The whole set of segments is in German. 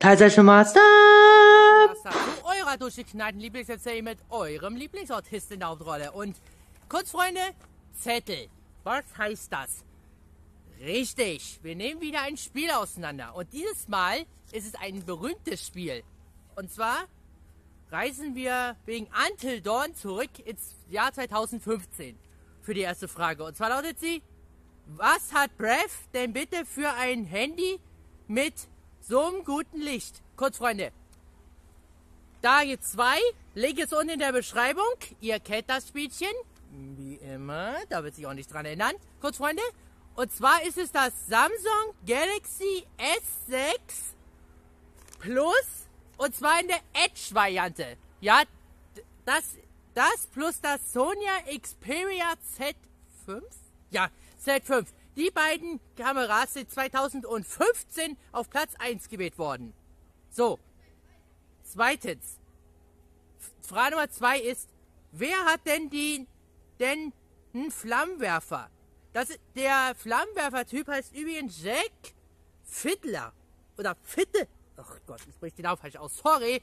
Teilsession Master! Das dazu eurer durchgeknallten Lieblingserzählung mit eurem Lieblingsartisten in der Hauptrolle. Und kurz, Freunde, Zettel. Was heißt das? Richtig, wir nehmen wieder ein Spiel auseinander. Und dieses Mal ist es ein berühmtes Spiel. Und zwar reisen wir wegen Until Dawn zurück ins Jahr 2015 für die erste Frage. Und zwar lautet sie, was hat Breath denn bitte für ein Handy mit so einem guten Licht? Kurz, Freunde. Da gibt's zwei. Link ist unten in der Beschreibung. Ihr kennt das Spielchen. Wie immer. Da wird sich auch nicht dran erinnern. Kurz, Freunde. Und zwar ist es das Samsung Galaxy S6 Plus. Und zwar in der Edge-Variante. Ja, das, das plus das Sonya Xperia Z5? Ja, Z5. Die beiden Kameras sind 2015 auf Platz 1 gewählt worden. So. Zweitens. Frage Nummer 2 ist, wer hat denn die, denn einen Flammenwerfer? Das der Flammenwerfer-Typ heißt übrigens Jack Fiddler. Oder Fitte. Ach Gott, ich spreche den Namen falsch aus. Sorry.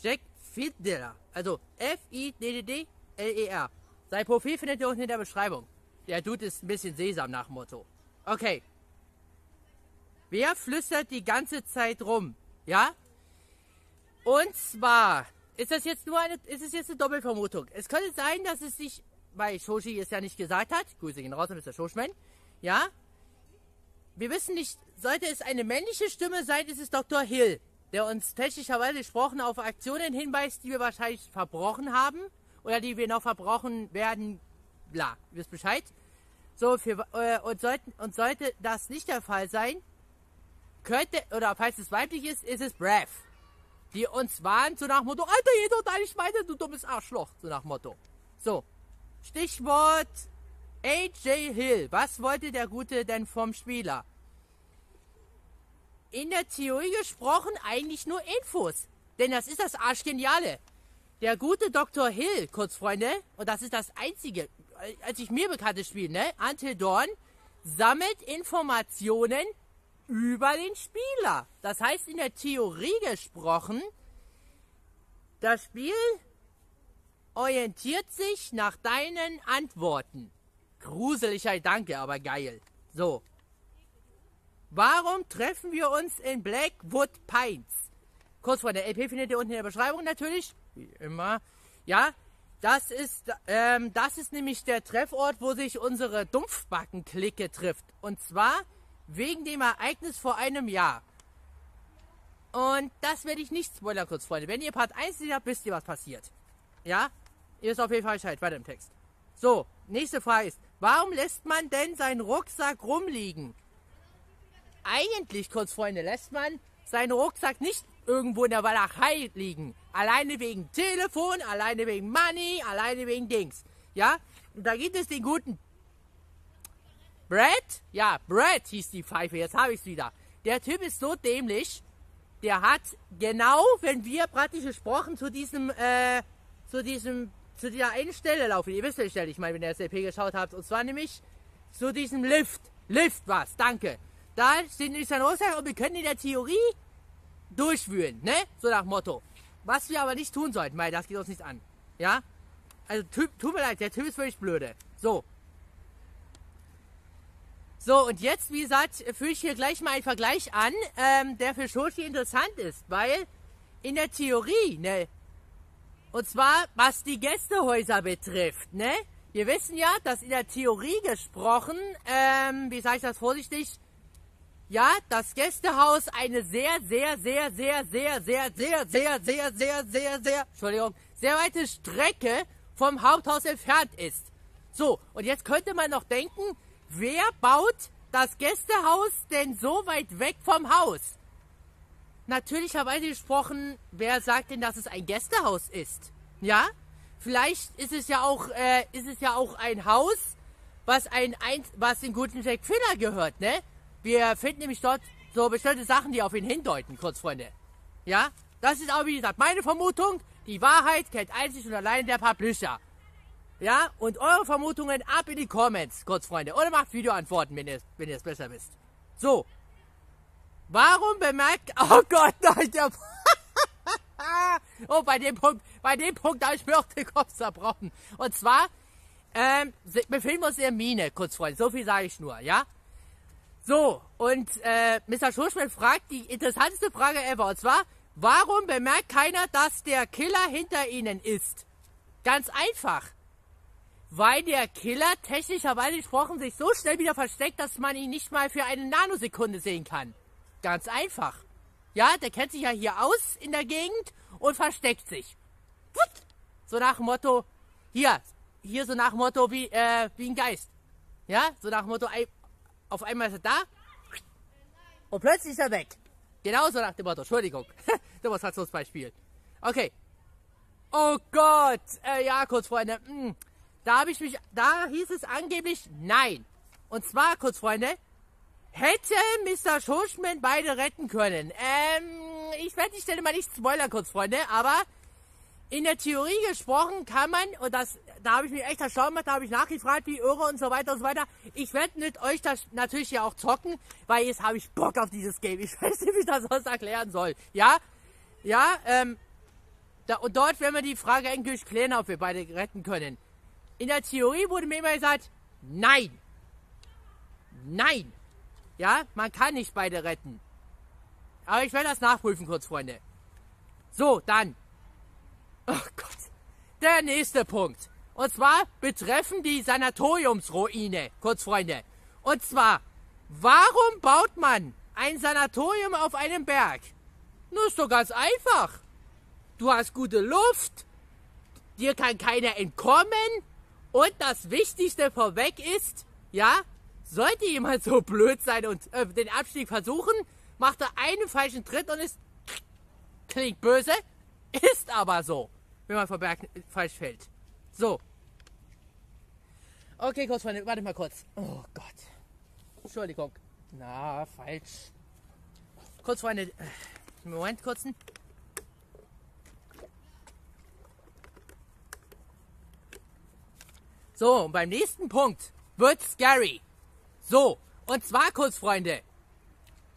Jack Fiddler. Also F-I-D-D-D-L-E-R. Sein Profil findet ihr unten in der Beschreibung. Der Dude ist ein bisschen Sesam nach Motto. Okay. Wer flüstert die ganze Zeit rum? Ja? Und zwar ist das jetzt nur eine, ist es jetzt eine Doppelvermutung. Es könnte sein, dass es sich, weil Shoshi es ja nicht gesagt hat, Grüße gehen raus an Mr. Shoshman, ja? Wir wissen nicht, sollte es eine männliche Stimme sein, ist es Dr. Hill, der uns technischerweise gesprochen auf Aktionen hinweist, die wir wahrscheinlich verbrochen haben oder die wir noch verbrochen werden, bla, ihr wisst Bescheid. So, für, äh, und, sollten, und sollte das nicht der Fall sein, könnte, oder falls es weiblich ist, ist es Breath die uns warnt, so nach Motto, Alter, jeder doch nicht weiter, du dummes Arschloch, so nach Motto. So, Stichwort AJ Hill. Was wollte der Gute denn vom Spieler? In der Theorie gesprochen eigentlich nur Infos. Denn das ist das Arschgeniale. Der gute Dr. Hill, kurz Freunde, und das ist das einzige, als ich mir bekanntes Spiel, ne? Until Dawn, sammelt Informationen über den Spieler. Das heißt in der Theorie gesprochen, das Spiel orientiert sich nach deinen Antworten. Gruseliger Danke, aber geil. So. Warum treffen wir uns in Blackwood Pines? Kurz vor der LP findet ihr unten in der Beschreibung natürlich. Wie immer. Ja, das ist, ähm, das ist nämlich der Treffort, wo sich unsere Dumpfbacken-Clique trifft. Und zwar wegen dem Ereignis vor einem Jahr. Und das werde ich nicht spoilern, kurz, Freunde. Wenn ihr Part 1 seht, wisst ihr, was passiert. Ja? Ihr wisst auf jeden Fall Bescheid. Weiter im Text. So, nächste Frage ist, warum lässt man denn seinen Rucksack rumliegen? Eigentlich, kurz, Freunde, lässt man seinen Rucksack nicht irgendwo in der Walachei liegen. Alleine wegen Telefon, alleine wegen Money, alleine wegen Dings. Ja? Und da gibt es den guten Brad? Ja, Brad hieß die Pfeife, jetzt habe ich es wieder. Der Typ ist so dämlich, der hat genau, wenn wir praktisch gesprochen zu diesem, äh, zu diesem, zu dieser einen Stelle laufen, ihr wisst welche Stelle ich meine, wenn ihr SLP geschaut habt, und zwar nämlich zu diesem Lift. Lift was, danke. Da steht nämlich sein Rucksack und wir können in der Theorie durchwühlen, ne? So nach Motto. Was wir aber nicht tun sollten, weil das geht uns nicht an. Ja? Also, typ, tut mir leid, der Typ ist völlig blöde. So, so, und jetzt, wie gesagt, führe ich hier gleich mal einen Vergleich an, ähm, der für Shoshi interessant ist, weil in der Theorie, ne, und zwar was die Gästehäuser betrifft, ne, wir wissen ja, dass in der Theorie gesprochen, ähm, wie sage ich das vorsichtig, ja, das Gästehaus eine sehr, sehr, sehr, sehr, sehr, sehr, sehr, sehr, sehr, sehr, sehr, sehr, Entschuldigung, sehr weite Strecke vom Haupthaus entfernt ist. So, und jetzt könnte man noch denken, Wer baut das Gästehaus denn so weit weg vom Haus? Natürlicherweise gesprochen, wer sagt denn, dass es ein Gästehaus ist? Ja? Vielleicht ist es ja auch, äh, ist es ja auch ein Haus, was ein, ein was den guten Jack Filler gehört, ne? Wir finden nämlich dort so bestimmte Sachen, die auf ihn hindeuten, kurz Freunde. Ja? Das ist auch, wie gesagt, meine Vermutung. Die Wahrheit kennt einzig und allein der Publisher. Ja, und eure Vermutungen ab in die Comments, kurz Freunde. Oder macht Videoantworten, wenn ihr, wenn es besser wisst. So. Warum bemerkt, oh Gott, nein, der, oh, bei dem Punkt, bei dem Punkt habe ich mir auch den Kopf zerbrochen. Und zwar, ähm, befinden wir uns in der Mine, kurz Freunde, so viel sage ich nur, ja? So, und äh, Mr. Schuschmann fragt die interessanteste Frage ever, und zwar, warum bemerkt keiner, dass der Killer hinter ihnen ist? Ganz einfach. Weil der Killer technischerweise gesprochen sich so schnell wieder versteckt, dass man ihn nicht mal für eine Nanosekunde sehen kann. Ganz einfach. Ja, der kennt sich ja hier aus in der Gegend und versteckt sich. So nach dem Motto, hier, hier so nach dem Motto wie, äh, wie ein Geist. Ja, so nach dem Motto, auf einmal ist er da und plötzlich ist er weg. Genauso nach dem Motto, Entschuldigung, Demonstrationsbeispiel. Okay. Oh Gott, äh, ja, kurz Freunde, mh, hm. da habe ich mich, da hieß es angeblich nein. Und zwar, kurz Freunde, hätte Mr. Schuschman beide retten können. Ähm, ich werde die Stelle mal nicht spoilern, kurz Freunde, aber in der Theorie gesprochen kann man, und das, da habe ich mich echt erstaunt gemacht, da habe ich nachgefragt, wie irre und so weiter und so weiter. Ich werde mit euch das natürlich ja auch zocken, weil jetzt habe ich Bock auf dieses Game. Ich weiß nicht, wie ich das sonst erklären soll. Ja? Ja, ähm, da, und dort werden wir die Frage endgültig klären, ob wir beide retten können. In der Theorie wurde mir immer gesagt, nein. Nein. Ja, man kann nicht beide retten. Aber ich werde das nachprüfen kurz, Freunde. So, dann Oh Gott. Der nächste Punkt. Und zwar betreffen die Sanatoriumsruine. Kurz, Freunde. Und zwar, warum baut man ein Sanatorium auf einem Berg? Nur ist doch ganz einfach. Du hast gute Luft, dir kann keiner entkommen und das Wichtigste vorweg ist, ja, sollte jemand so blöd sein und äh, den Abstieg versuchen, macht er einen falschen Tritt und ist klingt böse, ist aber so, wenn man vom Berg falsch fällt. So. Okay, kurz, Freunde, warte mal kurz. Oh Gott. Entschuldigung. Na, falsch. Kurz, Freunde. Äh, Moment, kurzen. So, und beim nächsten Punkt wird scary. So, und zwar kurz, Freunde.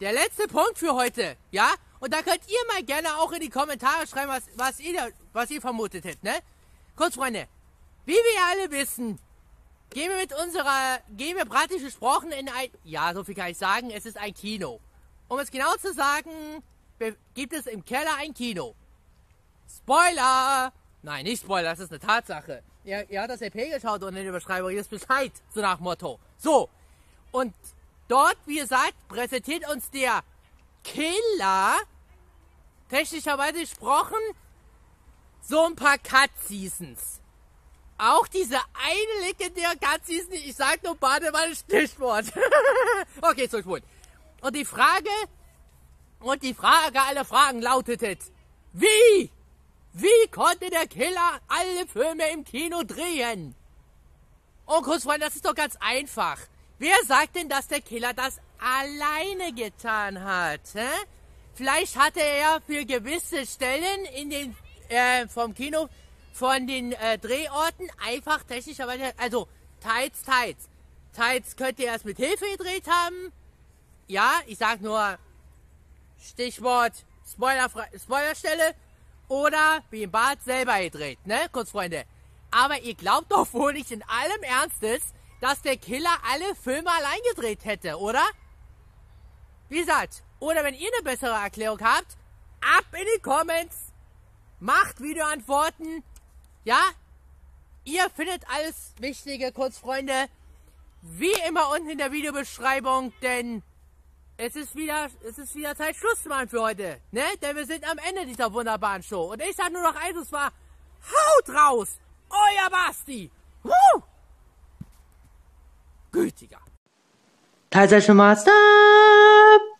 Der letzte Punkt für heute, ja? Und da könnt ihr mal gerne auch in die Kommentare schreiben, was, was, ihr, was ihr vermutet hättet, ne? Kurz, Freunde. Wie wir alle wissen, gehen wir mit unserer, gehen wir praktisch gesprochen in ein, ja, so viel kann ich sagen, es ist ein Kino. Um es genau zu sagen, gibt es im Keller ein Kino. Spoiler! Nein, nicht Spoiler, das ist eine Tatsache. Ihr, ihr habt das LP geschaut und in der Beschreibung ist Bescheid, so nach Motto. So, und dort, wie gesagt, präsentiert uns der Killer technischerweise gesprochen, so ein paar Cut-Seasons. Auch diese eine legendäre Cut-Season, ich sag nur Badewanne Stichwort. okay, so gut. Und die Frage, und die Frage aller Fragen lautete, wie? Wie konnte der Killer alle Filme im Kino drehen? Oh, Kurzfreund, das ist doch ganz einfach. Wer sagt denn, dass der Killer das alleine getan hat? Hä? Vielleicht hatte er für gewisse Stellen in den äh, vom Kino von den äh, Drehorten einfach technischerweise, also teils, teils. Teils könnte er es mit Hilfe gedreht haben. Ja, ich sag nur Stichwort Spoiler, Spoilerstelle oder wie im Bad selber gedreht, ne, kurz Freunde. Aber ihr glaubt doch wohl nicht in allem Ernstes, dass der Killer alle Filme allein gedreht hätte, oder? Wie gesagt, oder wenn ihr eine bessere Erklärung habt, ab in die Comments, macht Videoantworten, ja? Ihr findet alles Wichtige, kurz Freunde, wie immer unten in der Videobeschreibung, denn es ist wieder, es ist wieder Zeit Schluss zu machen für heute, ne? Denn wir sind am Ende dieser wunderbaren Show. Und ich sag nur noch eins, und zwar, haut raus! Euer Basti! Woo! Gütiger. Mal, stop!